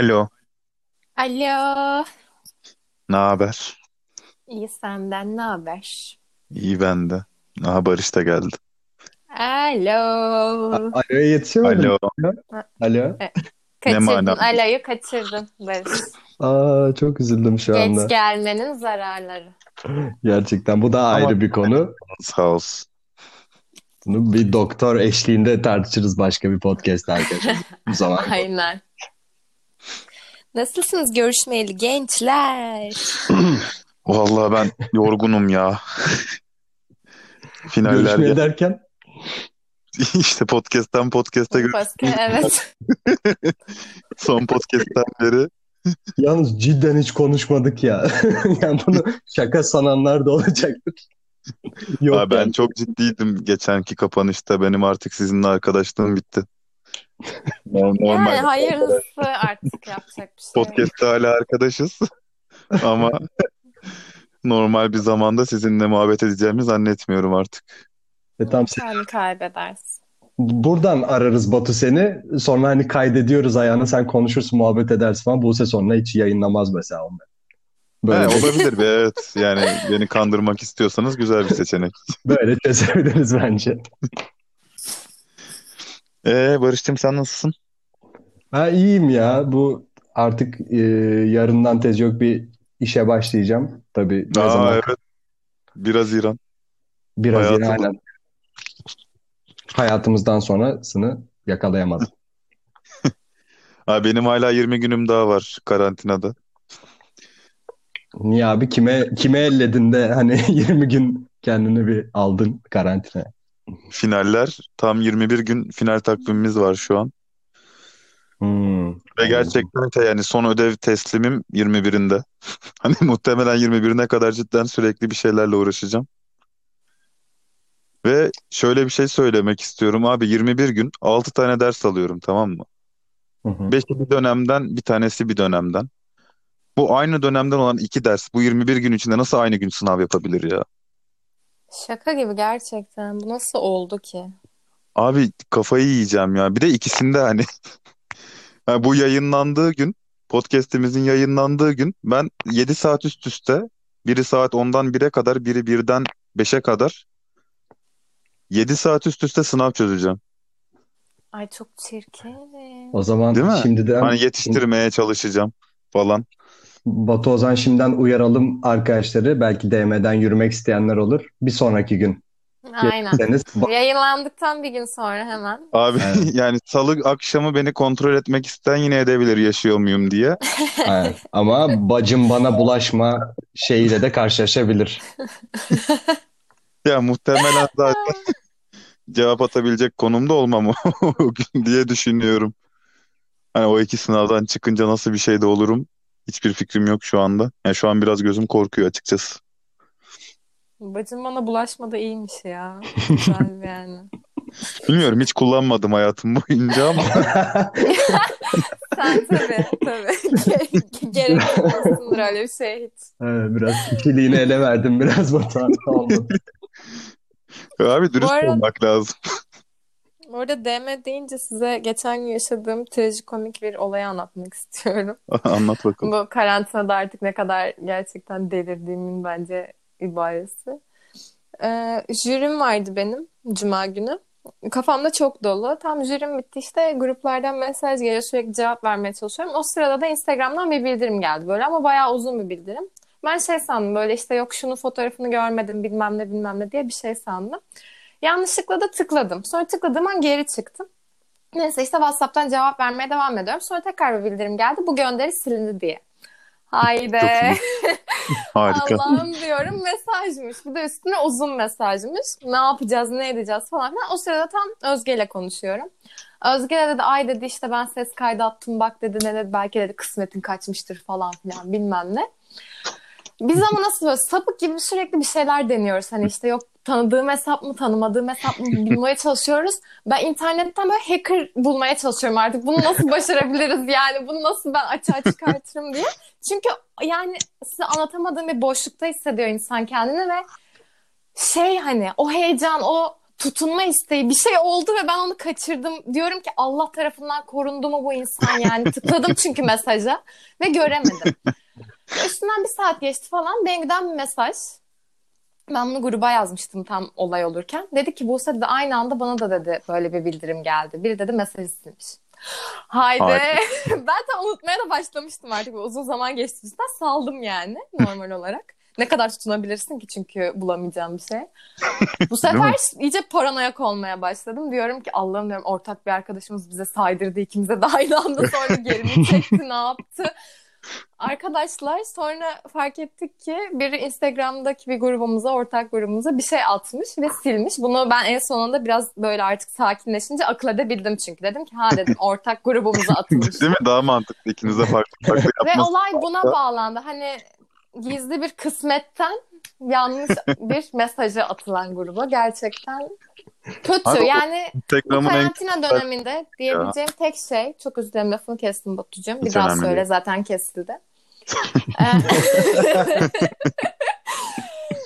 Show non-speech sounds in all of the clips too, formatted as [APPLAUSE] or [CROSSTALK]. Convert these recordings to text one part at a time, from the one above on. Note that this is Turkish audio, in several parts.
Alo, Alo. ne haber? İyi senden ne haber? İyi ben de. Aha Barış da geldi. Alo. Alo'ya yetişemedim. Alo. Alo. E, ne Kaçırdın. mana? Alo'yu kaçırdın Barış. Aa, çok üzüldüm şu Geç anda. gelmenin zararları. Gerçekten bu da Ama ayrı bir konu. sağ olsun. Bunu bir doktor eşliğinde tartışırız başka bir podcast'te arkadaşlar. Bu zaman. Aynen. Nasılsınız görüşmeyeli gençler? [CLEARS THROAT] Vallahi ben yorgunum ya. [LAUGHS] Finaller Görüşmeye gel. derken [LAUGHS] İşte podcast'ten podcast'a gö- Paske, evet. [LAUGHS] son podcast'ten beri. yalnız cidden hiç konuşmadık ya. Yani bunu şaka sananlar da olacaktır. Yok ben yani. çok ciddiydim geçenki kapanışta. Benim artık sizinle arkadaşlığım bitti. Yani Normal hayırlısı artık yapacak bir şey yok. podcast'te hala arkadaşız. [LAUGHS] Ama normal bir zamanda sizinle muhabbet edeceğimi zannetmiyorum artık. E, tamam, sen- kaybedersin. buradan ararız Batu seni. Sonra hani kaydediyoruz ayağına sen konuşursun muhabbet edersin falan. Buse sonra hiç yayınlamaz mesela onu. He, Böyle bir, olabilir be evet. Yani beni kandırmak istiyorsanız güzel bir seçenek. [LAUGHS] böyle çözebiliriz bence. [LAUGHS] Ee Barış'cığım sen nasılsın? Ben iyiyim ya. Bu artık e, yarından tez yok bir işe başlayacağım. Tabii ne Aa zaman? evet. Biraz İran. Biraz yine Hayatım. aynen. Hayatımızdan sonrasını yakalayamadım. [LAUGHS] Ha, benim hala 20 günüm daha var karantinada. Niye abi? Kime kime elledin de hani [LAUGHS] 20 gün kendini bir aldın karantinaya? Finaller. Tam 21 gün final takvimimiz var şu an. Hmm, Ve gerçekten de yani son ödev teslimim 21'inde. [LAUGHS] Hani muhtemelen 21'ine kadar cidden sürekli bir şeylerle uğraşacağım. Ve şöyle bir şey söylemek istiyorum abi 21 gün 6 tane ders alıyorum tamam mı? Hı hı. 5'i bir dönemden bir tanesi bir dönemden. Bu aynı dönemden olan iki ders bu 21 gün içinde nasıl aynı gün sınav yapabilir ya? Şaka gibi gerçekten. Bu nasıl oldu ki? Abi kafayı yiyeceğim ya. Bir de ikisinde hani [LAUGHS] ha, bu yayınlandığı gün podcast'imizin yayınlandığı gün ben 7 saat üst üste biri saat 10'dan 1'e kadar biri 1'den 5'e kadar 7 saat üst üste sınav çözeceğim. Ay çok çirkin. O zaman Değil mi? şimdiden Hani yetiştirmeye çalışacağım falan. Batu Ozan şimdiden uyaralım arkadaşları. Belki DM'den yürümek isteyenler olur. Bir sonraki gün Aynen. gelirseniz Yayınlandıktan bir gün sonra hemen. Abi Evet. [LAUGHS] yani salı akşamı beni kontrol etmek isteyen yine edebilir yaşıyor muyum diye. [LAUGHS] Aynen. Ama bacım bana bulaşma şeyiyle de karşılaşabilir. [LAUGHS] Ya muhtemelen zaten cevap atabilecek konumda olmam o gün diye düşünüyorum. Hani o iki sınavdan çıkınca nasıl bir şey de olurum hiçbir fikrim yok şu anda. Yani şu an biraz gözüm korkuyor açıkçası. Bacım bana bulaşmadı iyiymiş ya. [LAUGHS] Güzel yani. Bilmiyorum hiç kullanmadım hayatım boyunca ama [LAUGHS] Sen tabii tabii. Ge- Gerek olmasındır öyle bir şey hiç. Evet, biraz kişiliğini ele verdim biraz Batuhan. Olmadı. [LAUGHS] abi dürüst arada- olmak lazım. Orada DM deyince size geçen gün yaşadığım trajikomik bir olayı anlatmak [LAUGHS] istiyorum. [LAUGHS] Anlat bakalım. Bu karantinada artık ne kadar gerçekten delirdiğimin bence ibaresi. Ee, jürim vardı benim Cuma günü. Kafamda çok dolu. Tam jürim bitti işte gruplardan mesaj geliyor sürekli cevap vermeye çalışıyorum. O sırada da Instagram'dan bir bildirim geldi böyle ama bayağı uzun bir bildirim. Ben şey sandım böyle işte yok şunu fotoğrafını görmedim bilmem ne bilmem ne diye bir şey sandım. Yanlışlıkla da tıkladım. Sonra tıkladığım an geri çıktım. Neyse işte WhatsApp'tan cevap vermeye devam ediyorum. Sonra tekrar bir bildirim geldi. Bu gönderi silindi diye. Haydi. [LAUGHS] Harika. Allah'ım diyorum mesajmış. Bir de üstüne uzun mesajmış. Ne yapacağız, ne edeceğiz falan filan. O sırada tam Özge ile konuşuyorum. Özge de dedi ay dedi işte ben ses kaydı attım bak dedi ne dedi belki dedi kısmetin kaçmıştır falan filan bilmem ne. Biz ama nasıl böyle sapık gibi sürekli bir şeyler deniyoruz. Hani işte yok tanıdığım hesap mı tanımadığım hesap mı bulmaya çalışıyoruz. Ben internetten böyle hacker bulmaya çalışıyorum artık. Bunu nasıl başarabiliriz yani? Bunu nasıl ben açığa çıkartırım diye. Çünkü yani size anlatamadığım bir boşlukta hissediyor insan kendini ve şey hani o heyecan, o tutunma isteği bir şey oldu ve ben onu kaçırdım. Diyorum ki Allah tarafından korundu mu bu insan yani. Tıkladım çünkü mesaja ve göremedim. Üstünden bir saat geçti falan. Bengi'den bir mesaj. Ben bunu gruba yazmıştım tam olay olurken. Dedi ki Buse dedi aynı anda bana da dedi böyle bir bildirim geldi. Biri dedi mesaj silmiş. Haydi. Haydi. [LAUGHS] ben tam unutmaya da başlamıştım artık. Uzun zaman geçti üstten saldım yani normal olarak. Ne kadar tutunabilirsin ki çünkü bulamayacağım bir şey. Bu sefer iyice paranoyak olmaya başladım. Diyorum ki Allah'ım diyorum ortak bir arkadaşımız bize saydırdı ikimize de aynı anda sonra geri mi çekti ne yaptı? Arkadaşlar sonra fark ettik ki biri Instagram'daki bir grubumuza, ortak grubumuza bir şey atmış ve silmiş. Bunu ben en sonunda biraz böyle artık sakinleşince akıl edebildim çünkü. Dedim ki ha dedim [LAUGHS] ortak grubumuza atılmış. Değil mi? Daha mantıklı ikiniz de farklı farklı Ve olay buna bağlandı. Hani gizli bir kısmetten yanlış bir [LAUGHS] mesajı atılan gruba gerçekten kötü. Abi Yani bu Instagram'ın en karantina döneminde diyebileceğim tek şey çok özür dilerim lafını kestim Batucuğum. Bir daha söyle değil. zaten kesildi. [LAUGHS] Ee,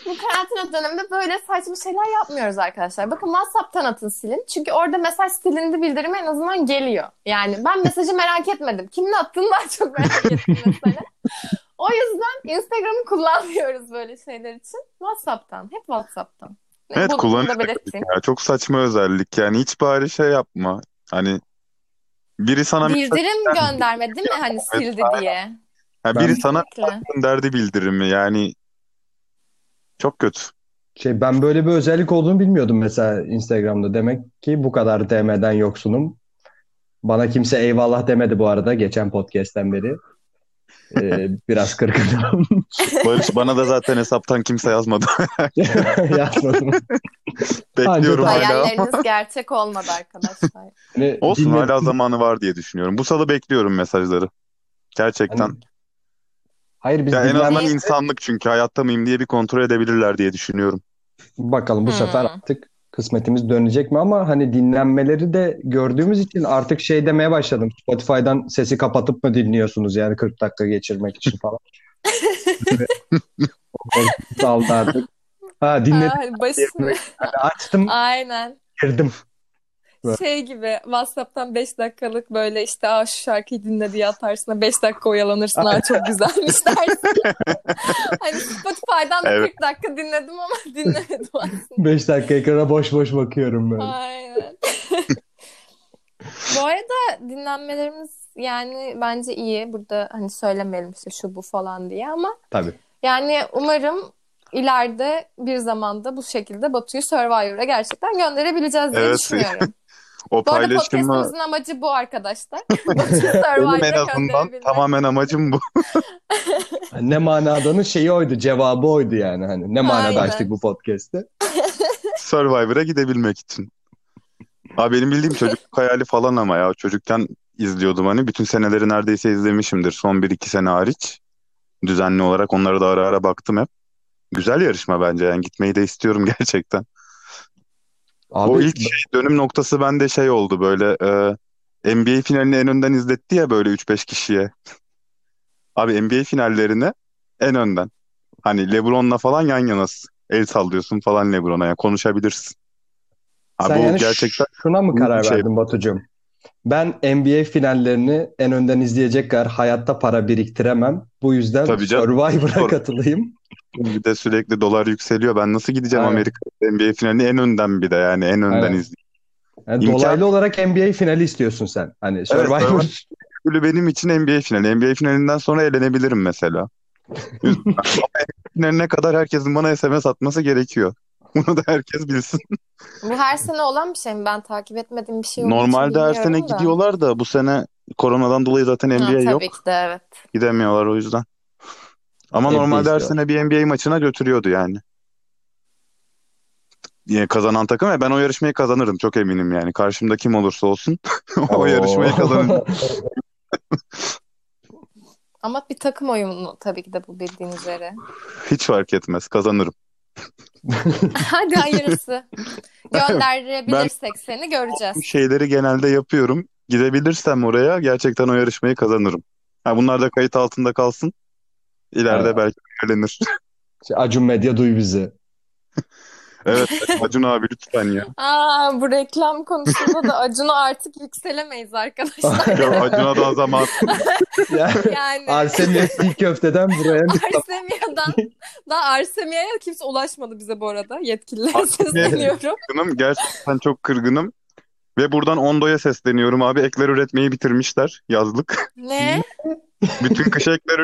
bu karantina döneminde böyle saçma şeyler yapmıyoruz arkadaşlar. Bakın WhatsApp'tan atın silin. Çünkü orada mesaj silindi bildirimi en azından geliyor. Yani ben mesajı merak etmedim. Kimin attığını daha çok merak ettim mesela. O yüzden Instagram'ı kullanmıyoruz böyle şeyler için. WhatsApp'tan. Hep WhatsApp'tan. Evet kullanıyorum. belirteyim. Ya, çok saçma özellik yani hiç bari şey yapma. Hani biri sana mesaj- Bildirim gönderme değil mi? Hani sildi diye. Ha, Ben- biri sana gönderdi bildirimi yani çok kötü. Şey ben böyle bir özellik olduğunu bilmiyordum mesela Instagram'da. Demek ki bu kadar DM'den yoksunum. Bana kimse eyvallah demedi bu arada geçen podcast'ten beri. Ee, biraz kırgınım. [LAUGHS] Barış bana da zaten hesaptan kimse yazmadı. [LAUGHS] Yazmadım. Bekliyorum hala. Hayalleriniz gerçek olmadı arkadaşlar. Hani Olsun dinle- hala zamanı var diye düşünüyorum. Bu salı bekliyorum mesajları. Gerçekten. Hani Hayır biz ya en azından insanlık çünkü hayatta mıyım diye bir kontrol edebilirler diye düşünüyorum. Bakalım bu Hmm. sefer artık kısmetimiz dönecek mi ama hani dinlenmeleri de gördüğümüz için artık şey demeye başladım. Spotify'dan sesi kapatıp mı dinliyorsunuz yani 40 dakika geçirmek için falan. [LAUGHS] Saldı artık. Ha dinledim. Hani başını... Hani açtım Aynen. girdim. Şey gibi WhatsApp'tan 5 dakikalık böyle işte Aa, şu şarkıyı dinle diye atarsın 5 dakika oyalanırsın Aa, çok güzelmiş [LAUGHS] dersin. hani Spotify'dan da Evet. 40 dakika dinledim ama [LAUGHS] dinlemedim aslında. 5 dakika ekrana boş boş bakıyorum böyle. Aynen. Bu arada dinlenmelerimiz yani bence iyi. Burada hani söylemeyelim işte şu bu falan diye ama Tabii. yani umarım ileride bir zamanda bu şekilde Batu'yu Survivor'a gerçekten gönderebileceğiz diye Evet. düşünüyorum. [LAUGHS] O Bu arada paylaşımı podcastimizin amacı bu arkadaşlar. [LAUGHS] Benim Survivor'a en azından tamamen amacım bu. [LAUGHS] Ne manadanın şeyi oydu, cevabı oydu yani hani. Ne manada Aynen. açtık bu podcast'i? [LAUGHS] Survivor'a gidebilmek için. Abi benim bildiğim çocukluk hayali falan ama ya çocukken izliyordum hani bütün seneleri neredeyse izlemişimdir son 1-2 sene hariç. Düzenli olarak onlara da ara ara baktım hep. Güzel yarışma bence yani gitmeyi de istiyorum gerçekten. Abi O ilk şey, dönüm noktası bende şey oldu böyle e, NBA finalini en önden izletti ya böyle 3-5 kişiye. [LAUGHS] Abi NBA finallerini en önden. Hani LeBron'la falan yan yanasın. El sallıyorsun falan LeBron'a ya konuşabilirsin. Abi sen o yani gerçekten şuna mı karar şey. verdin Batucuğum? Ben NBA finallerini en önden izleyecek kadar hayatta para biriktiremem. Bu yüzden Tabii canım. Survivor'a Doğru. katılayım. Bir de sürekli dolar yükseliyor. Ben nasıl gideceğim Aynen. Amerika NBA finalini en önden bir de yani en önden Aynen. izleyeyim. Yani İmkan- dolaylı olarak NBA finali istiyorsun sen. Hani Survivor. Böyle benim için NBA finali. NBA finalinden sonra eğlenebilirim mesela. [LAUGHS] NBA finaline kadar herkesin bana SMS atması gerekiyor. [LAUGHS] Bunu da herkes bilsin. Bu her sene olan bir şey mi? Ben takip etmediğim bir şey olduğu Normalde her sene da. gidiyorlar da bu sene koronadan dolayı zaten Ha, NBA yok. tabii ki de evet. Gidemiyorlar o yüzden. Ama Evde normalde her sene bir NBA maçına götürüyordu yani. Yine kazanan takım ve ben o yarışmayı kazanırım çok eminim yani. Karşımda kim olursa olsun [LAUGHS] o Oo. yarışmayı kazanırım. [LAUGHS] Ama bir takım oyunu tabii ki de bu bildiğin üzere. Hiç fark etmez kazanırım. [LAUGHS] Hadi hayırlısı. Gönderebilirsek seni göreceğiz. Bu şeyleri genelde yapıyorum. Gidebilirsem oraya gerçekten o yarışmayı kazanırım. Ha, bunlar da kayıt altında kalsın. İleride Evet. belki öğrenir. [LAUGHS] Acun Medya duy bizi. Evet Acun abi lütfen ya. [LAUGHS] Aa, bu reklam konusunda da Acun'a artık yükselemeyiz arkadaşlar. Ya Acun'a da zaman [LAUGHS] Ya, Yani Arsemiyes çiğ köfteden buraya Arsemiya'dan daha Arsemiya'ya kimse ulaşmadı bize bu arada. Yetkililere sesleniyorum. kırgınım. Gerçekten çok kırgınım. Ve buradan Ondo'ya sesleniyorum abi. Ekler üretmeyi bitirmişler yazlık. Ne? Bütün kış ekler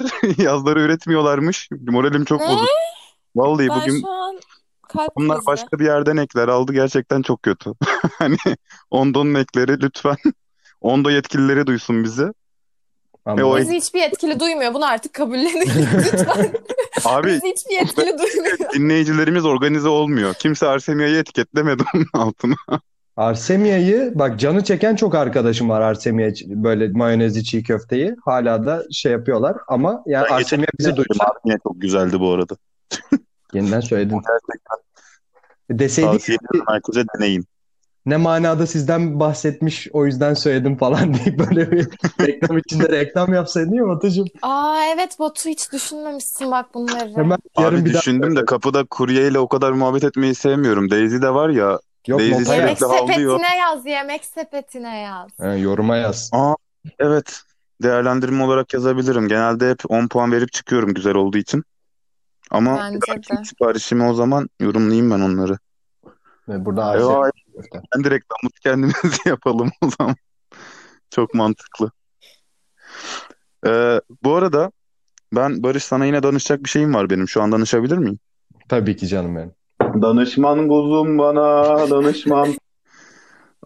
üretiyorlar. [LAUGHS] Yazları üretmiyorlarmış. Moralim çok Ne? bozuk. Vallahi Ben bugün şu an kalp onlar krizi. başka bir yerden ekler aldı. Gerçekten çok kötü. [LAUGHS] Hani Ondo'nun ekleri lütfen [LAUGHS] Ondo yetkilileri duysun bizi. E, o- Bizi hiçbir yetkili duymuyor. Bunu artık kabullenelim lütfen. Abi Bizi hiçbir yetkili duymuyor. dinleyicilerimiz organize olmuyor. Kimse Arsemiya'yı etiketlemedi onun altına. Arsemiya'yı bak canı çeken çok arkadaşım var Arsemiya böyle mayonezli çiğ köfteyi. Hala da şey yapıyorlar ama yani Ben Arsemiya bizi duysa Yine çok güzeldi bu arada. [LAUGHS] yeniden söyledim. Deseydik tavsiye ederim herkese deneyin. ne manada sizden bahsetmiş o yüzden söyledim falan [LAUGHS] deyip böyle bir reklam içinde reklam yapsaydın ya Batucuğum. Aa evet Batu hiç düşünmemişsin bak bunları. Hemen yarın Abi bir daha düşündüm de kapıda kuryeyle o kadar muhabbet etmeyi sevmiyorum. Daisy de var ya. Yok Daisy Yemek sürekli yaz. havlıyor. sepetine yaz, yemek sepetine yaz. He, yoruma yaz. Aa evet. Değerlendirme olarak yazabilirim. Genelde hep 10 puan verip çıkıyorum güzel olduğu için. Ama Bence bir dahaki de. siparişimi o zaman yorumlayayım ben onları. Ve burada Arsemiya köfte. ben de reklamımızı kendimiz [LAUGHS] yapalım o zaman. Çok mantıklı. Ee, bu arada ben Barış sana yine danışacak bir şeyim var benim. Şu an danışabilir miyim? Tabii ki canım benim. Danışman kuzum bana danışman.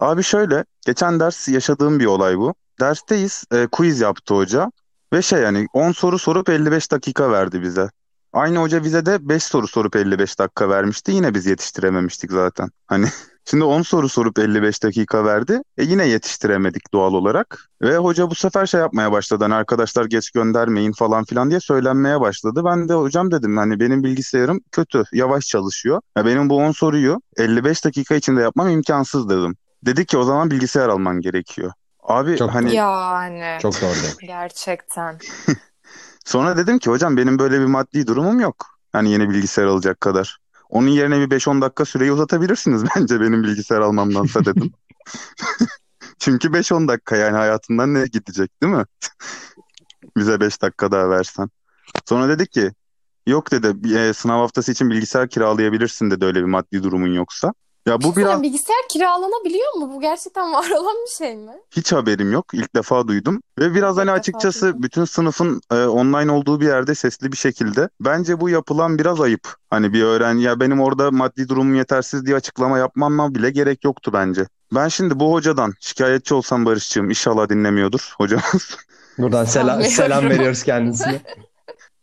Abi şöyle, geçen ders yaşadığım bir olay bu. Dersteyiz, e, quiz yaptı hoca ve şey yani 10 soru sorup 55 dakika verdi bize. Aynı hoca bize de 5 soru sorup 55 dakika vermişti. Yine biz yetiştirememiştik zaten. Hani [LAUGHS] şimdi 10 soru sorup 55 dakika verdi. E yine yetiştiremedik doğal olarak. Ve hoca bu sefer şey yapmaya başladı. Hani arkadaşlar geç göndermeyin falan filan diye söylenmeye başladı. Ben de hocam dedim hani benim bilgisayarım kötü, yavaş çalışıyor. Ya benim bu 10 soruyu 55 dakika içinde yapmam imkansız dedim. Dedi ki o zaman bilgisayar alman gerekiyor. Abi Çok hani Yani Çok doğru gerçekten. [LAUGHS] sonra dedim ki hocam benim böyle bir maddi durumum yok. Hani yeni bilgisayar alacak kadar. Onun yerine bir 5-10 dakika süreyi uzatabilirsiniz [LAUGHS] bence benim bilgisayar almamdansa dedim. [LAUGHS] Çünkü 5-10 dakika yani hayatından ne gidecek değil mi? [LAUGHS] Bize 5 dakika daha versen. Sonra dedi ki yok dedi e, sınav haftası için bilgisayar kiralayabilirsin dedi öyle bir maddi durumun yoksa. Ya bu biraz bilgisayar kiralanabiliyor mu? Bu gerçekten var olan bir şey mi? hiç haberim yok. İlk defa duydum. Ve biraz hani defa açıkçası duydum. bütün sınıfın e, online olduğu bir yerde sesli bir şekilde. Bence bu yapılan biraz ayıp. Hani bir öğrenci ya benim orada maddi durumum yetersiz diye açıklama yapmama bile gerek yoktu bence. Ben şimdi bu hocadan şikayetçi olsam Barış'cığım inşallah dinlemiyordur hocamız. Buradan [LAUGHS] selam, Sanmıyorum. selam veriyoruz kendisine. [LAUGHS]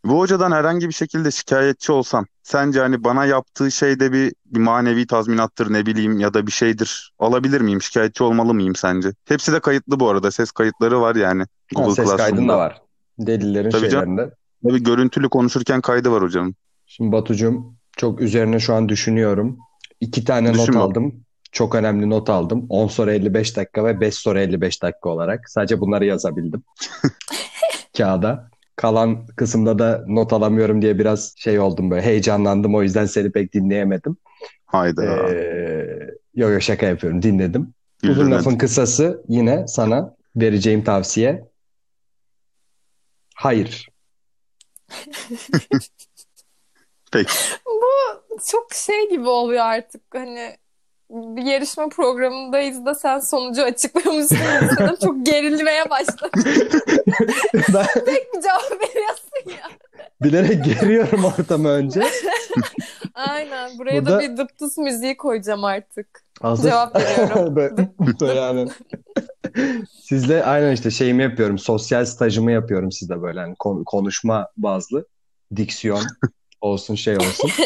Bu hocadan herhangi bir şekilde şikayetçi olsam sence hani bana yaptığı şeyde bir, bir manevi tazminattır ne bileyim ya da bir şeydir alabilir miyim? Şikayetçi olmalı mıyım sence? Hepsi de kayıtlı bu arada. Ses kayıtları var yani Ha, Google ses kaydın Classroom'da. da var. Delillerin Tabii canım. şeylerinde. Tabii görüntülü konuşurken kaydı var hocam. Şimdi Batucuğum çok üzerine şu an düşünüyorum. İki tane not Düşün bak. aldım. Çok önemli not aldım. 10 soru 55 dakika ve 5 soru 55 dakika olarak. Sadece bunları yazabildim. [LAUGHS] Kağıda. Kalan kısımda da not alamıyorum diye biraz şey oldum böyle heyecanlandım. O yüzden seni pek dinleyemedim. Hayda. Ee, yo yo şaka yapıyorum dinledim. Uzun Güldürmedi. lafın kısası yine sana vereceğim tavsiye. Hayır. [LAUGHS] Peki. Çok şey gibi oluyor artık hani bir yarışma programındayız da sen sonucu açıklıyormuşsun mesela çok gerilmeye başladım. [LAUGHS] Ben [LAUGHS] Tek bir cevap veriyorsun ya. bilerek geriyorum ortamı önce. [LAUGHS] Aynen. Buraya Burada- da bir dıptıs müziği koyacağım artık. Aslında Cevap veriyorum. Böyle- yani. Sizle aynen işte şeyimi yapıyorum. Sosyal stajımı yapıyorum sizde böyle. Hani kon- konuşma bazlı. Diksiyon olsun şey olsun. [LAUGHS]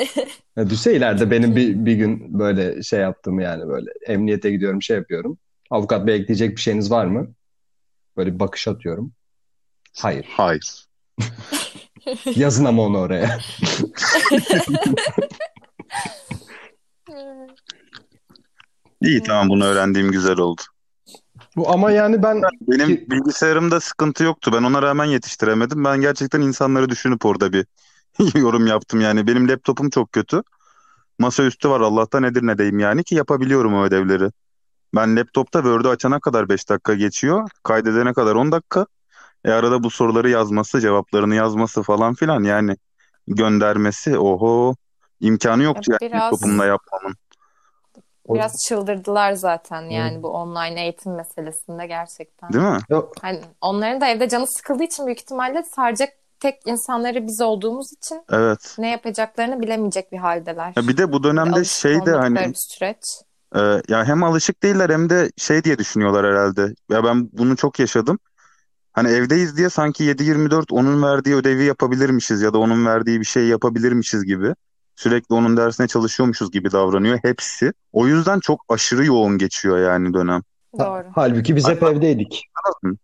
Ya düşse ileride benim bir, bir gün böyle şey yaptım yani böyle emniyete gidiyorum şey yapıyorum. Avukat bey ekleyecek bir şeyiniz var mı? Böyle bir bakış atıyorum. Hayır. Hayır. [LAUGHS] Yazın ama onu oraya. [LAUGHS] İyi tamam bunu öğrendiğim güzel oldu. Bu ama yani ben Benim bilgisayarımda sıkıntı yoktu. Ben ona rağmen yetiştiremedim. Ben gerçekten insanları düşünüp orada bir [LAUGHS] yorum yaptım yani. Benim laptopum çok kötü. masaüstü var Allah'tan Edirne'deyim yani ki yapabiliyorum o ödevleri. Ben laptopta Word'ü açana kadar 5 dakika geçiyor. Kaydedene kadar 10 dakika. E arada bu soruları yazması, cevaplarını yazması falan filan yani göndermesi oho imkanı yoktu yani Biraz laptopumla yapmamın. Biraz çıldırdılar zaten yani bu online eğitim meselesinde gerçekten. Değil mi? Yok, Hani onların da evde canı sıkıldığı için büyük ihtimalle saracak tek insanları biz olduğumuz için Evet. ne yapacaklarını bilemeyecek bir haldeler. Ya bir de bu dönemde Alışık şey de hani bir süreç. e, ya hem alışık değiller hem de şey diye düşünüyorlar herhalde. Ya ben bunu çok yaşadım. Hani evdeyiz diye sanki 7-24 onun verdiği ödevi yapabilirmişiz ya da onun verdiği bir şey yapabilirmişiz gibi. Sürekli onun dersine çalışıyormuşuz gibi davranıyor hepsi. O yüzden çok aşırı yoğun geçiyor yani dönem. Doğru. halbuki biz hep evdeydik. [LAUGHS]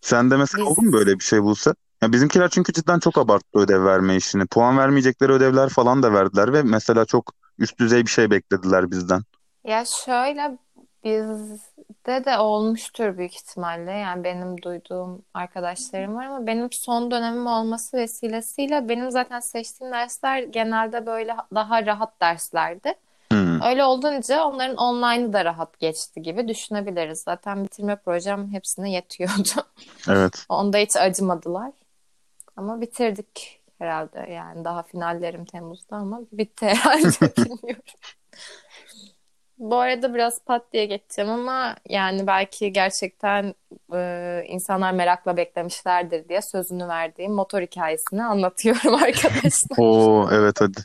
Sen de mesela Biz- oldu mu böyle bir şey bulsa? Ya bizimkiler çünkü cidden çok abarttı ödev verme işini. Puan vermeyecekleri ödevler falan da verdiler ve mesela çok üst düzey bir şey beklediler bizden. Ya şöyle bizde de olmuştur büyük ihtimalle. Yani benim duyduğum arkadaşlarım var ama benim son dönemim olması vesilesiyle benim zaten seçtiğim dersler genelde böyle daha rahat derslerdi. Hmm. Öyle olunca onların online'ı da rahat geçti gibi düşünebiliriz. Zaten bitirme projem hepsine yetiyordu. Evet. [LAUGHS] Onda hiç acımadılar. Ama bitirdik herhalde. Yani daha finallerim Temmuz'da ama bitti [LAUGHS] herhalde bilmiyorum. Bu arada biraz pat diye geçeceğim ama yani belki gerçekten e, insanlar merakla beklemişlerdir diye sözünü verdiğim motor hikayesini anlatıyorum [LAUGHS] arkadaşlar. Oo evet hadi.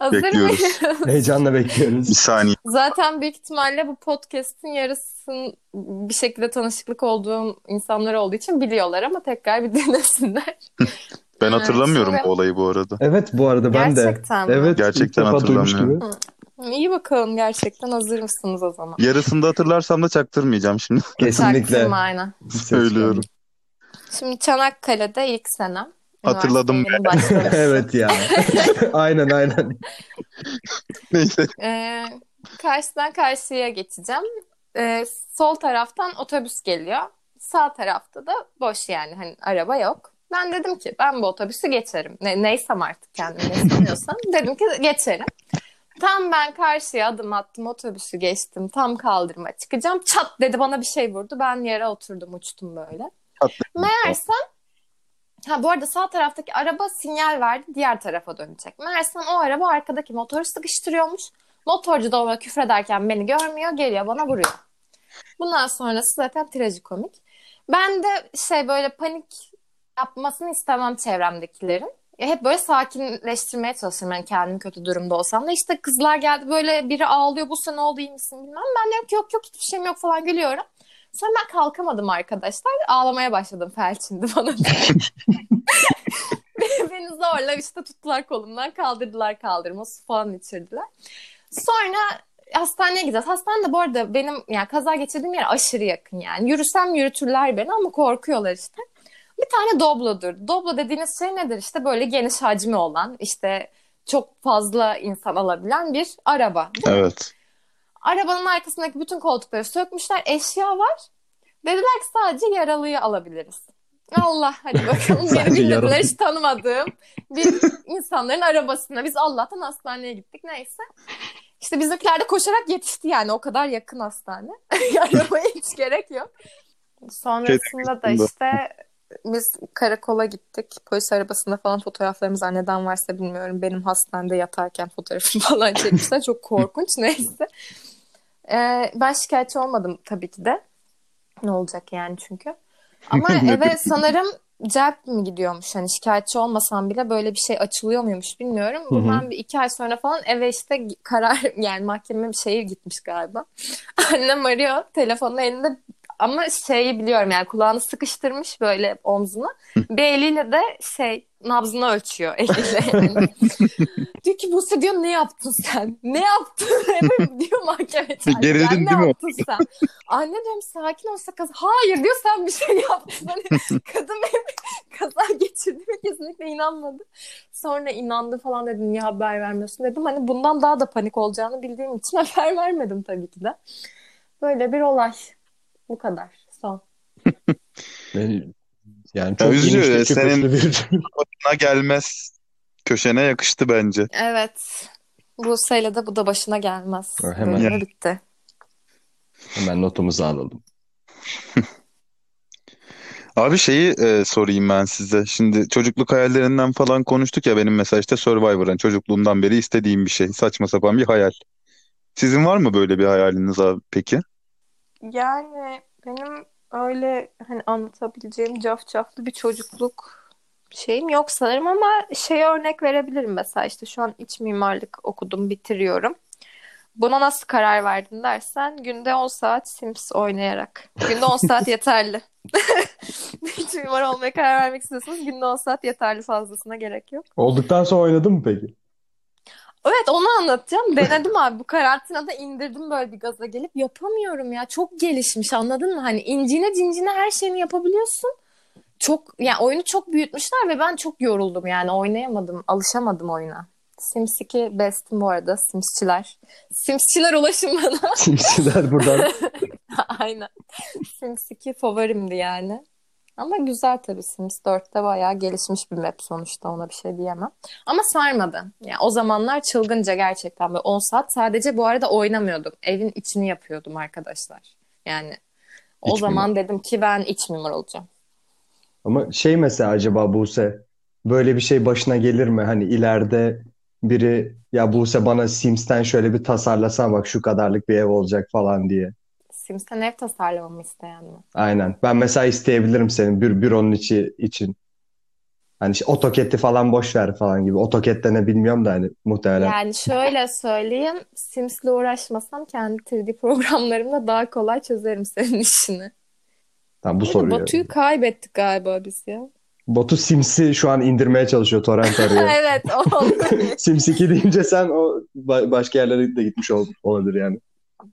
Hazır Bekliyoruz. mıyız? Heyecanla Bir bekliyoruz. saniye. Zaten büyük ihtimalle bu podcast'in yarısının bir şekilde tanışıklık olduğum insanlar olduğu için biliyorlar ama tekrar bir [LAUGHS] dinlesinler. Ben Evet, hatırlamıyorum bu olayı bu arada. Evet bu arada ben de. Gerçekten mi? Evet Gerçekten hatırlamıyorum. gibi. İyi bakalım gerçekten hazır mısınız o zaman? Yarısını da hatırlarsam da çaktırmayacağım şimdi. Kesinlikle. Çaktırma aynen. Söylüyorum. Şimdi Çanakkale'de ilk senem. Hatırladım başlamışım. [LAUGHS] Evet ya. [LAUGHS] aynen aynen. Neyse. Ee, karşıdan karşıya geçeceğim. Ee, sol taraftan otobüs geliyor. Sağ tarafta da boş yani hani araba yok. Ben dedim ki ben bu otobüsü geçerim. Ne, neysem artık kendimi ne sanıyorsam. [LAUGHS] dedim ki geçerim. Tam ben karşıya adım attım otobüsü geçtim. Tam kaldırıma çıkacağım. Çat dedi bana bir şey vurdu. Ben yere oturdum uçtum böyle. Meğersem ha bu arada sağ taraftaki araba sinyal verdi diğer tarafa dönecek. Meğersem o araba arkadaki motoru sıkıştırıyormuş. Motorcu da ona küfrederken beni görmüyor geliyor bana vuruyor. Bundan sonrası zaten trajikomik. Ben de şey böyle panik yapmasını istemem çevremdekilerin. Hep böyle sakinleştirmeye çalışırım yani kendim kötü durumda olsam da. işte kızlar geldi böyle biri ağlıyor bu sene oldu iyi misin bilmem. Ben diyorum ki yok yok hiçbir şeyim yok falan gülüyorum. Sonra ben kalkamadım arkadaşlar. Ağlamaya başladım felçindi bana. [LAUGHS] Beni zorla işte tuttular kolumdan kaldırdılar kaldırma su falan içirdiler. Sonra hastaneye gideceğiz. Hastane de bu arada benim yani kaza geçirdiğim yer aşırı yakın yani. Yürüsem yürütürler beni ama korkuyorlar işte. Bir tane Doblo durdu. Doblo dediğiniz şey nedir? İşte böyle geniş hacmi olan işte çok fazla insan alabilen bir araba. Evet. Arabanın arkasındaki bütün koltukları sökmüşler. Eşya var. Dediler ki sadece yaralıyı alabiliriz. Allah hadi bakalım. [LAUGHS] Beni Sadece bilmediler hiç tanımadığım bir insanların arabasına. Biz Allah'tan hastaneye gittik neyse. İşte bizimkiler de koşarak yetişti yani o kadar yakın hastane. [LAUGHS] Arabaya hiç gerek yok. Sonrasında da işte biz karakola gittik. Polis arabasında falan fotoğraflarımız var. Neden varsa bilmiyorum. Benim hastanede yatarken fotoğrafımı [LAUGHS] falan çekmişler. Çok korkunç. Neyse. Ee, ben şikayetçi olmadım tabii ki de. Ne olacak yani çünkü. [LAUGHS] Ama eve sanırım celp mi gidiyormuş? Hani şikayetçi olmasam bile böyle bir şey açılıyor muymuş bilmiyorum. Bundan bir iki ay sonra falan eve işte karar [LAUGHS] yani mahkeme bir şeye gitmiş galiba. [LAUGHS] Annem arıyor telefonu elinde ama şeyi biliyorum yani kulağını sıkıştırmış böyle omzuna. Bir eliyle de şey nabzını ölçüyor eliyle [LAUGHS] yani. diyor ki Buse diyor ne yaptın sen? Ne yaptın? [LAUGHS] Diyor mahkeme çağırıyor. Gerildin "Yani değil ne mi? yaptın sen? Anne diyorum sakin ol sakız. Hayır diyor sen bir şey yaptın. Hani [LAUGHS] kadın benim kaza geçirdiğime kesinlikle inanmadı. Sonra inandı falan dedim niye haber vermiyorsun dedim. Hani bundan daha da panik olacağını bildiğim için haber vermedim tabii ki de. Böyle bir olay. Bu kadar. Son. [LAUGHS] Yani, yani Ya çok üzücü, senin- bir [LAUGHS] Başına gelmez Köşene yakıştı bence. Evet. Buse'yle de bu da başına gelmez. Hemen. Bölümü bitti. Hemen notumuzu alalım. [LAUGHS] Abi şeyi e, sorayım ben size. Şimdi çocukluk hayallerinden falan konuştuk ya benim mesela işte Survivor'ın çocukluğumdan beri istediğim bir şey. Saçma sapan bir hayal. Sizin var mı böyle bir hayaliniz abi peki? Yani benim öyle hani anlatabileceğim cafcaflı bir çocukluk şeyim yok sanırım ama şeye örnek verebilirim mesela işte şu an iç mimarlık okudum bitiriyorum. Buna nasıl karar verdin dersen günde 10 saat Sims oynayarak. Günde 10 saat [LAUGHS] yeterli. [LAUGHS] İç mimar olmaya karar vermek istiyorsanız günde 10 saat yeterli fazlasına gerek yok. Olduktan sonra oynadın mı peki? Evet onu anlatacağım. Denedim abi bu karantinada indirdim böyle bir gaza gelip yapamıyorum ya. Çok gelişmiş anladın mı? Hani incine cincine her şeyini yapabiliyorsun. Çok yani oyunu çok büyütmüşler ve ben çok yoruldum yani oynayamadım, alışamadım oyuna. Sims 2 bestim bu arada Simsçiler. Simsçiler ulaşın bana. Simsiler buradan. [LAUGHS] Aynen. Sims 2 favorimdi yani. Ama güzel tabii Sims 4'te bayağı gelişmiş bir map sonuçta ona bir şey diyemem. Ama sarmadı. Yani o zamanlar çılgınca gerçekten. Ve 10 saat sadece bu arada oynamıyordum. Evin içini yapıyordum arkadaşlar. Yani o İç zaman dedim ki ben iç mimar olacağım. Ama şey mesela acaba Buse böyle bir şey başına gelir mi? Hani ileride biri ya Buse bana Sims'ten şöyle bir tasarlasana bak şu kadarlık bir ev olacak falan diye. Sims'ten ev tasarlamamı isteyen mi? Aynen. Ben mesela isteyebilirim senin bir büronun içi için. Hani işte AutoCAD'i falan boş ver falan gibi. AutoCAD'de ne bilmiyorum da hani muhtemelen. Yani şöyle söyleyeyim. Sims'le uğraşmasam kendi 3D programlarımla daha kolay çözerim senin işini. Tamam bu soruyu. Batu'yu kaybettik galiba biz ya. Batu Sims'i şu an indirmeye çalışıyor. Torrent arıyor. [LAUGHS] Evet o [LAUGHS] Sims 2 deyince sen o ba- başka yerlere de gitmiş ol olabilir yani.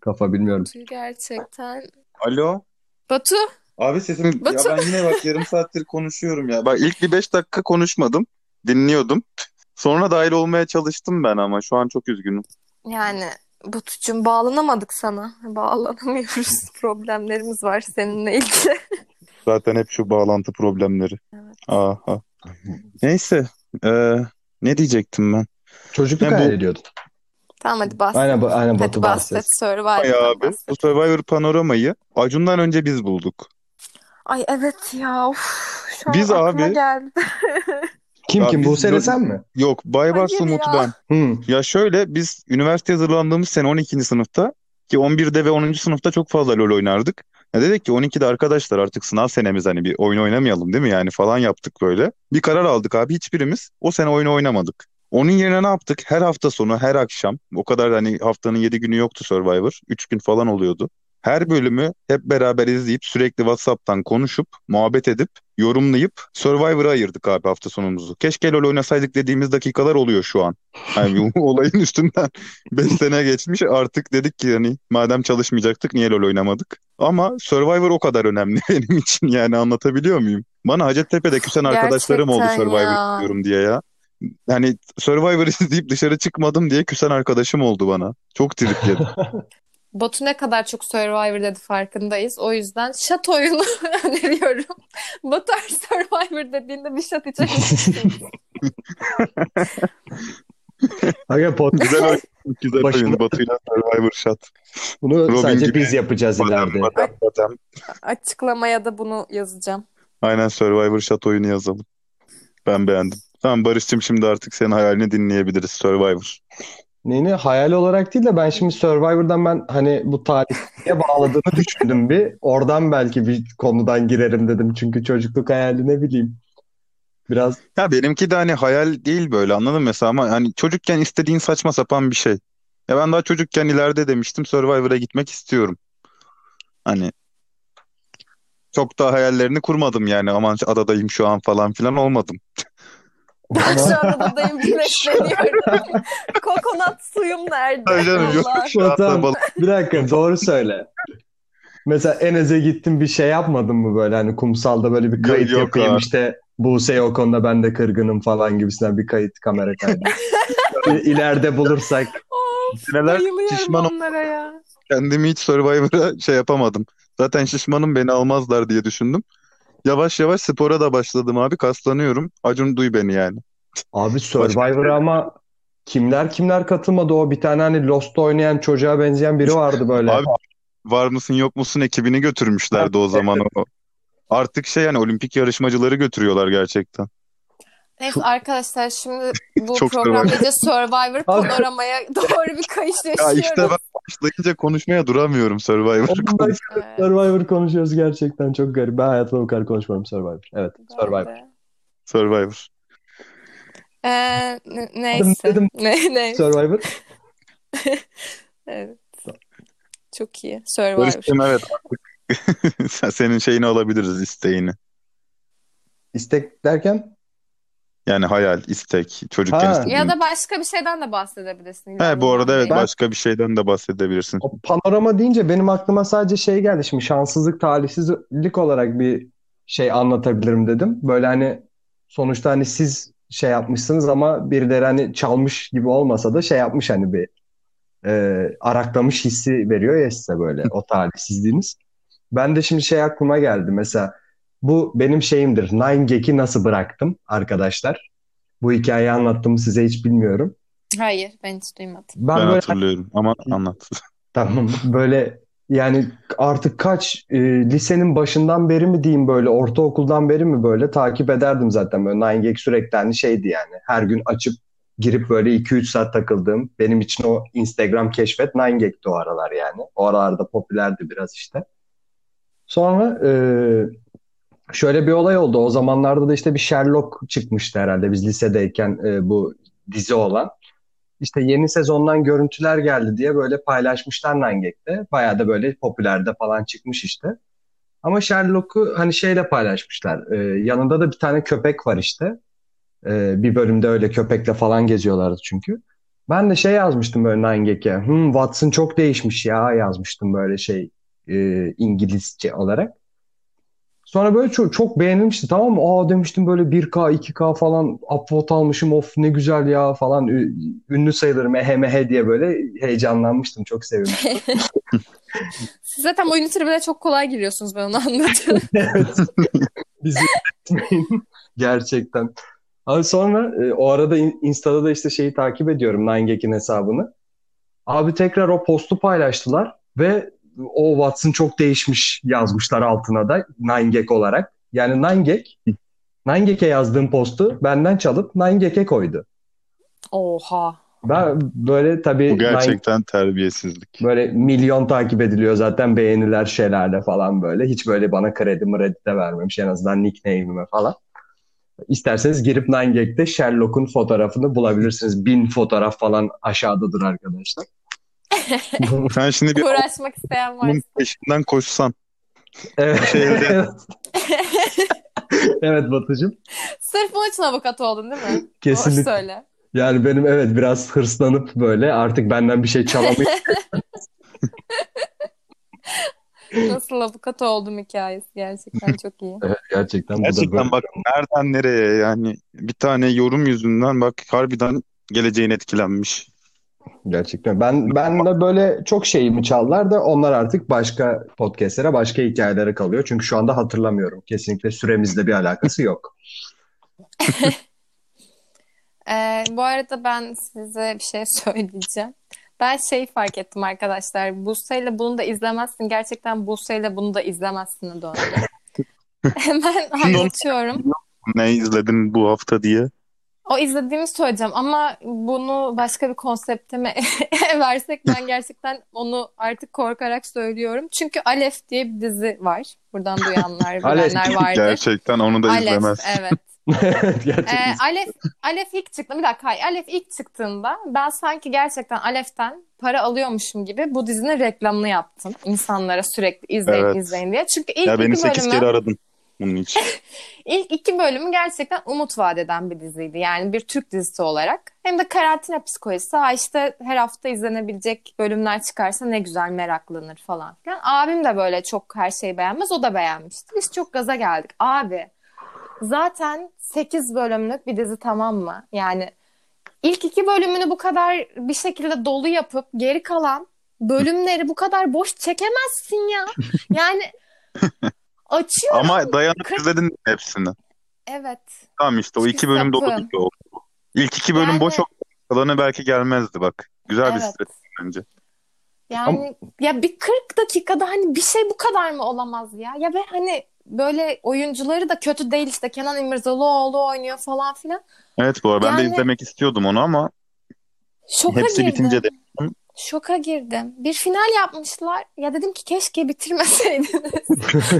Kafa bilmiyorum. Batu gerçekten. Alo. Batu Abi sesim ya Batu. ben yine bak yarım saattir konuşuyorum ya. Bak ilk bir beş dakika konuşmadım. Dinliyordum. Sonra dahil olmaya çalıştım ben ama şu an çok üzgünüm. yani Batucuğum bağlanamadık sana. Bağlanamıyoruz. [LAUGHS] Problemlerimiz var seninle ilgili. Zaten hep şu bağlantı problemleri. Evet. Aha. Neyse. Ee, ne diyecektim ben? Çocukluk bu- hayal ediyordun. Tamam hadi bahset. Aynen, bu- aynen Hadi Batu bahset. bahset. Ay Survivor'dan abi. Bu bahset. Survivor panoramayı Acun'dan önce biz bulduk. Ay evet ya. Uf, şu an Biz aklıma abi- geldi. [LAUGHS] Kim Ya kim? biz Buse böyle- sen mi? Yok, Baybars Hayır Umut ya. ben. Hı. Ya şöyle biz üniversite hazırlandığımız sene 12. sınıfta ki 11'de ve 10. sınıfta çok fazla LoL oynardık. Ya dedik ki 12'de arkadaşlar artık sınav senemiz hani bir oyun oynamayalım değil mi yani falan yaptık böyle. Bir karar aldık abi hiçbirimiz o sene oyunu oynamadık. Onun yerine ne yaptık? Her hafta sonu, her akşam o kadar hani haftanın 7 günü yoktu Survivor. 3 gün falan oluyordu. Her bölümü hep beraber izleyip sürekli WhatsApp'tan konuşup, muhabbet edip, yorumlayıp Survivor'a ayırdık abi hafta sonumuzu. Keşke LoL oynasaydık dediğimiz dakikalar oluyor şu an. Yani [LAUGHS] olayın üstünden 5 sene geçmiş artık dedik ki hani madem çalışmayacaktık niye LoL oynamadık? Ama Survivor o kadar önemli [LAUGHS] benim için yani anlatabiliyor muyum? Bana Hacettepe'de küsen arkadaşlarım oldu Gerçekten Survivor ya. istiyorum diye ya. Yani Survivor [LAUGHS] izleyip dışarı çıkmadım diye küsen arkadaşım oldu bana. Çok trip yedim. [LAUGHS] Batu ne kadar çok Survivor dedi farkındayız. O yüzden shot oyunu [LAUGHS] öneriyorum. Batu her Survivor dediğinde bir shot içebilirsin. Aga pod- Güzel oyun. Güzel Başında- oyun. Batu'yla Survivor shot. Bunu Robin sadece gibi. biz yapacağız ileride. Badem, badem. Açıklamaya da bunu yazacağım. Aynen Survivor shot oyunu yazalım. Ben beğendim. Tamam Barış'cığım şimdi artık senin hayalini dinleyebiliriz Survivor. Neyini hayal olarak değil de ben şimdi Survivor'dan ben hani bu tarihe bağladığını düşündüm bir. Oradan belki bir konudan girerim dedim. Çünkü çocukluk hayali ne bileyim. Biraz Ya benimki de hani hayal değil böyle anladın mı mesela ama hani çocukken istediğin saçma sapan bir şey. Ya ben daha çocukken ileride demiştim Survivor'a gitmek istiyorum. Hani çok da hayallerini kurmadım yani aman adadayım şu an falan filan olmadım. Ben Ama- şu an adadayım güneşleniyorum. [LAUGHS] [LAUGHS] Kokonat suyum nerede? Tabii canım yok şu balık bir dakika doğru söyle. Mesela Enes'e gittin bir şey yapmadın mı böyle hani kumsalda böyle bir kayıt Yok yapayım abi. işte Buse'ye o konuda ben de kırgınım falan gibisinden bir kayıt kamera kaydı. [LAUGHS] İleride bulursak Of, Neler bayılıyorum şişmanım. onlara ya. kendimi hiç Survivor'a şey yapamadım. Zaten şişmanım beni almazlar diye düşündüm. Yavaş yavaş spora da başladım abi kaslanıyorum. Acun duy beni yani. Abi Survivor'a ama kimler kimler katılmadı o bir tane hani Lost'ta oynayan çocuğa benzeyen biri vardı böyle. Abi var mısın yok musun ekibini götürmüşlerdi o zaman o. Artık şey yani olimpik yarışmacıları götürüyorlar gerçekten. Neyse arkadaşlar şimdi bu [LAUGHS] Çok programda Survivor. panoramaya [LAUGHS] doğru bir kayış Ya yaşıyoruz. işte ben başlayınca konuşmaya duramıyorum Survivor 10 dakika Evet. Survivor konuşuyoruz gerçekten çok garip. Ben hayatımda bu kadar konuşmadım Survivor. Evet Survivor. De. Survivor. Ee, [LAUGHS] ne- neyse. dedim. Ne, ne? Survivor. [LAUGHS] Evet. Çok iyi. Survivor. Barış'cığım evet artık [LAUGHS] sen- senin şeyini alabiliriz isteğini. İstek derken Yani hayal, istek, çocukken Ha. istediğin. Ya da başka bir şeyden de bahsedebilirsin. He, bu arada evet Ben- başka bir şeyden de bahsedebilirsin. o panorama deyince benim aklıma sadece şey geldi. Şimdi şanssızlık, talihsizlik olarak bir şey anlatabilirim dedim. Böyle hani sonuçta hani siz şey yapmışsınız ama birileri hani çalmış gibi olmasa da şey yapmış hani bir e, araklamış hissi veriyor ya size böyle o [LAUGHS] talihsizliğiniz. Ben de şimdi şey aklıma geldi mesela bu benim şeyimdir. Nine Gag'i nasıl bıraktım arkadaşlar? Bu hikayeyi anlattığımı size hiç bilmiyorum. Hayır ben hiç duymadım. Ben Ben böyle hatırlıyorum ama anlat. [LAUGHS] Tamam böyle yani artık kaç e, lisenin başından beri mi diyeyim böyle ortaokuldan beri mi böyle takip ederdim zaten böyle Nine Gag sürekli hani şeydi yani her gün açıp girip böyle 2-3 saat takıldığım benim için o Instagram keşfet Nine Gag'ti o aralar yani o aralarda popülerdi biraz işte. Sonra e, şöyle bir olay oldu o zamanlarda da işte bir Sherlock çıkmıştı herhalde biz lisedeyken e, bu dizi olan. İşte yeni sezondan görüntüler geldi diye böyle paylaşmışlar Nangek'te. Bayağı da böyle popülerde falan çıkmış işte. Ama Sherlock'u hani şeyle paylaşmışlar. Ee, yanında da bir tane köpek var işte. Ee, bir bölümde öyle köpekle falan geziyorlardı çünkü. Ben de şey yazmıştım böyle Nangek'e. Hmm, Watson çok değişmiş ya yazmıştım böyle şey e, İngilizce olarak. Sonra böyle çok, çok beğenilmişti tamam mı? Aa demiştim böyle 1K 2K falan upvote almışım of ne güzel ya falan ünlü sayılırım ehe mehe diye böyle heyecanlanmıştım çok sevinmiştim. [LAUGHS] Siz zaten oyun tribüne çok kolay giriyorsunuz ben onu anladım. [LAUGHS] Evet. Bizi etmeyin. Gerçekten. Abi sonra e, o arada in- Insta'da da işte şeyi takip ediyorum 9gag'in hesabını. Abi tekrar o postu paylaştılar ve o Watson çok değişmiş yazmışlar altına da 9gag olarak. Yani 9gag 9gag'e yazdığım postu benden çalıp 9gag'e koydu. Oha. Ben böyle tabii Bu 9 gerçekten terbiyesizlik. Böyle milyon takip ediliyor zaten beğeniler şelale falan böyle. Hiç böyle bana kredi mredi de vermemiş en azından nickname'ime falan. İsterseniz girip 9gag'de Sherlock'un fotoğrafını bulabilirsiniz. Bin fotoğraf falan aşağıdadır arkadaşlar. [LAUGHS] Sen şimdi bir Uğraşmak isteyen bunun varsa. peşinden koşsan. Evet. Şeyde- [LAUGHS] evet. Evet Batucuğum. Sırf bunun için avukat oldun değil mi? Doğru Kesinlikle. söyle. Yani benim evet biraz hırslanıp böyle artık benden bir şey çalamayıp [LAUGHS] Nasıl avukat oldum hikayesi gerçekten çok iyi. Evet, gerçekten bu da Gerçekten böyle. bak nereden nereye yani bir tane yorum yüzünden bak harbiden geleceğin etkilenmiş. Gerçekten. Ben ben de böyle çok şeyimi çaldılar da onlar artık başka podcastlere, başka hikayelere kalıyor. Çünkü şu anda hatırlamıyorum. Kesinlikle süremizle bir alakası yok. [LAUGHS] Ee, bu arada ben size bir şey söyleyeceğim. Ben şey fark ettim arkadaşlar. Buse'yle bunu da izlemezsin. Gerçekten Buse'yle bunu da izlemezsin döndü. Hemen [LAUGHS] [LAUGHS] anlatıyorum. Ne izledin bu hafta diye. O izlediğimi söyleyeceğim ama bunu başka bir konsepte mi [LAUGHS] versek ben gerçekten onu artık korkarak söylüyorum. Çünkü Alef diye bir dizi var. Buradan duyanlar, [LAUGHS] bilenler vardır. Gerçekten onu da Alef, izlemez. evet. [LAUGHS] Ee, Alef, Alef ilk çıktı. Bir dakika, hayır. Alef ilk çıktığında ben sanki gerçekten Alef'ten para alıyormuşum gibi bu dizinin reklamını yaptım. İnsanlara sürekli izleyin Evet. izleyin diye. Çünkü ilk Ya beni iki 8 bölümü, kere aradın bunun için. [LAUGHS] ilk iki bölümü gerçekten umut vaat eden bir diziydi. Yani bir Türk dizisi olarak. Hem de karantina psikolojisi. Ha işte her hafta izlenebilecek bölümler çıkarsa ne güzel meraklanır falan. Yani abim de böyle çok her şeyi beğenmez. O da beğenmişti. Biz çok gaza geldik. Abi zaten 8 bölümlük bir dizi tamam mı? Yani ilk iki bölümünü bu kadar bir şekilde dolu yapıp geri kalan bölümleri bu kadar boş çekemezsin ya. [LAUGHS] Yani açıyor. Ama dayanıp Kırk- izledin hepsini. Evet. Tamam işte o Çünkü iki bölüm dolu sapığım. gibi oldu. İlk iki bölüm Yani- boş oldu. Kalanı belki gelmezdi bak. Güzel bir Evet. strateji bence. Yani ya bir 40 dakikada hani bir şey bu kadar mı olamaz ya? Ya ve hani böyle oyuncuları da kötü değil işte Kenan İmirzalıoğlu oynuyor falan filan. Evet bu arada ben de Yani- izlemek istiyordum onu ama Şoka hepsi girdim. bitince de Şoka girdim. Bir final yapmışlar. Ya dedim ki keşke bitirmeseydiniz.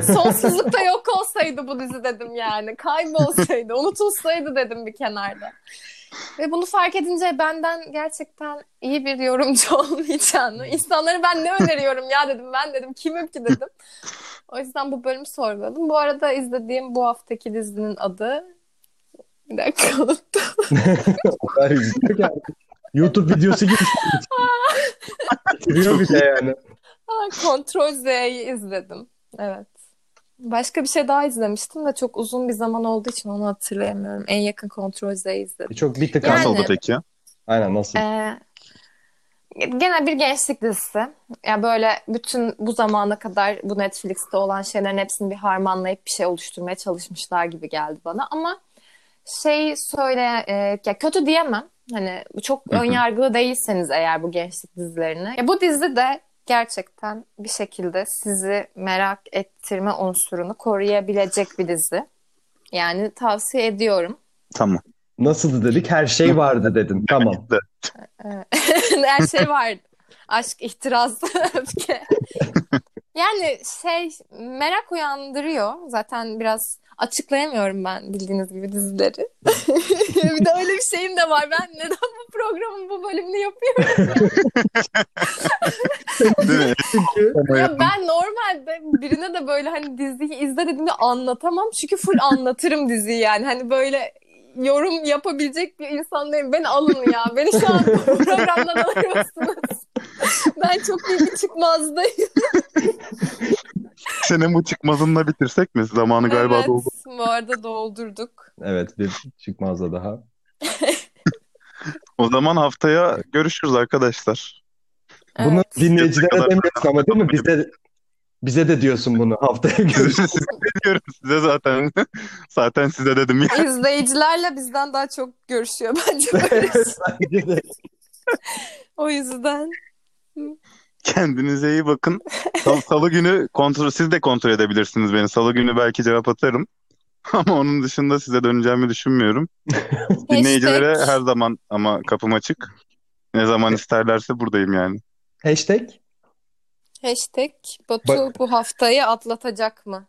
[LAUGHS] Sonsuzlukta yok olsaydı bu dizi dedim yani. Kaybolsaydı, unutulsaydı dedim bir kenarda. Ve bunu fark edince benden gerçekten iyi bir yorumcu [LAUGHS] olmayacağını, insanlara ben ne öneriyorum ya dedim. Ben dedim kimim ki dedim. O yüzden bu bölümü sorguladım. Bu arada izlediğim bu haftaki dizinin adı bir dakika unuttum. [LAUGHS] O kadar. YouTube videosu gibi. Bitiriyor bir [LAUGHS] de yani. Kontrol Z'yi izledim. Evet. Başka bir şey daha izlemiştim de çok uzun bir zaman olduğu için onu hatırlayamıyorum. En yakın Kontrol Z'yi izledim. Çok bir tık Yani- nasıldı peki? Aynen nasıl? Ee, gene bir gençlik dizisi. Ya böyle bütün bu zamana kadar bu Netflix'te olan şeylerin hepsini bir harmanlayıp bir şey oluşturmaya çalışmışlar gibi geldi bana. Ama şey söyle e, ya kötü diyemem. Hani çok önyargılı değilseniz eğer bu gençlik dizilerine. Ya bu dizi de gerçekten bir şekilde sizi merak ettirme unsurunu koruyabilecek bir dizi. Yani tavsiye ediyorum. Tamam. Nasıldı dedik? Her şey vardı dedin. Tamam. [LAUGHS] [LAUGHS] Her şey vardı. Aşk, ihtiras, [LAUGHS] öfke. Yani şey merak uyandırıyor. Zaten biraz açıklayamıyorum ben bildiğiniz gibi dizileri. [LAUGHS] bir de öyle bir şeyim de var. Ben neden bu programın bu bölümünü yapıyorum? Ya ben normalde birine de böyle hani diziyi izle dediğimde anlatamam. Çünkü full anlatırım diziyi yani. Hani böyle yorum yapabilecek bir insan değilim. Beni alın ya. Beni şu an bu [LAUGHS] programdan alır mısınız? [LAUGHS] Ben çok iyi bir çıkmazdayım. Senin bu çıkmazınla bitirsek mi? Zamanı galiba evet, doldu. bu arada doldurduk. Evet bir çıkmazda daha. O zaman haftaya görüşürüz arkadaşlar. Bunu Evet. dinleyicilere kadar- demiyorsun ama değil mi? Bize bize de diyorsun bunu. Haftaya görüşürüz. Diyorum size zaten. [LAUGHS] Zaten size dedim ya. İzleyicilerle bizden daha çok görüşüyor bence. [LAUGHS] Bence de. O yüzden. Kendinize iyi bakın. Sal- Salı günü kontrol, siz de kontrol edebilirsiniz beni. Salı günü belki cevap atarım. [LAUGHS] Ama onun dışında size döneceğimi düşünmüyorum. [LAUGHS] Dinleyicilere Hashtag- her zaman ama kapım açık. Ne zaman isterlerse buradayım yani. Hashtag Hashtag Batu Bak- bu haftayı atlatacak mı?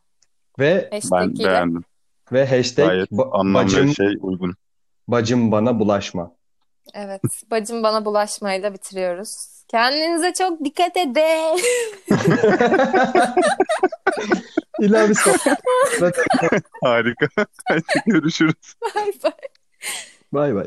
ve Ben ile. beğendim. ve hashtag Gayet ba- bacım şey uygun. bacım bana bulaşma. Evet. Bacım bana bulaşmayla bitiriyoruz. Kendinize çok dikkat edin. [LAUGHS] İlahi son. Harika. Hadi görüşürüz. Bay bay. Bay bay.